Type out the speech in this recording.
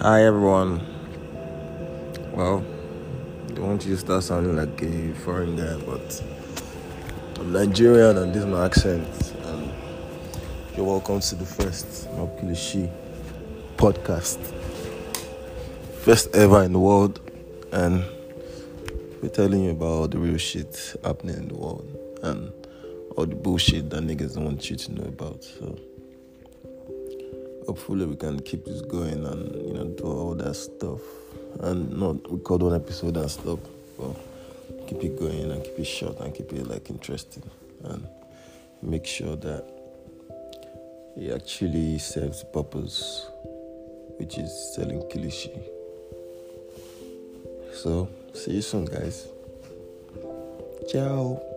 Hi everyone. Well, I want you to start sounding like a foreign guy, but I'm Nigerian and this is my accent. And you're welcome to the first Mapkilishi podcast. First ever in the world, and we're telling you about all the real shit happening in the world and all the bullshit that niggas don't want you to know about. So hopefully we can keep this going and you know do all that stuff. And not record one episode and stop but keep it going and keep it short and keep it like interesting. And make sure that it actually serves purpose which is selling kilishi. So see you soon guys. Ciao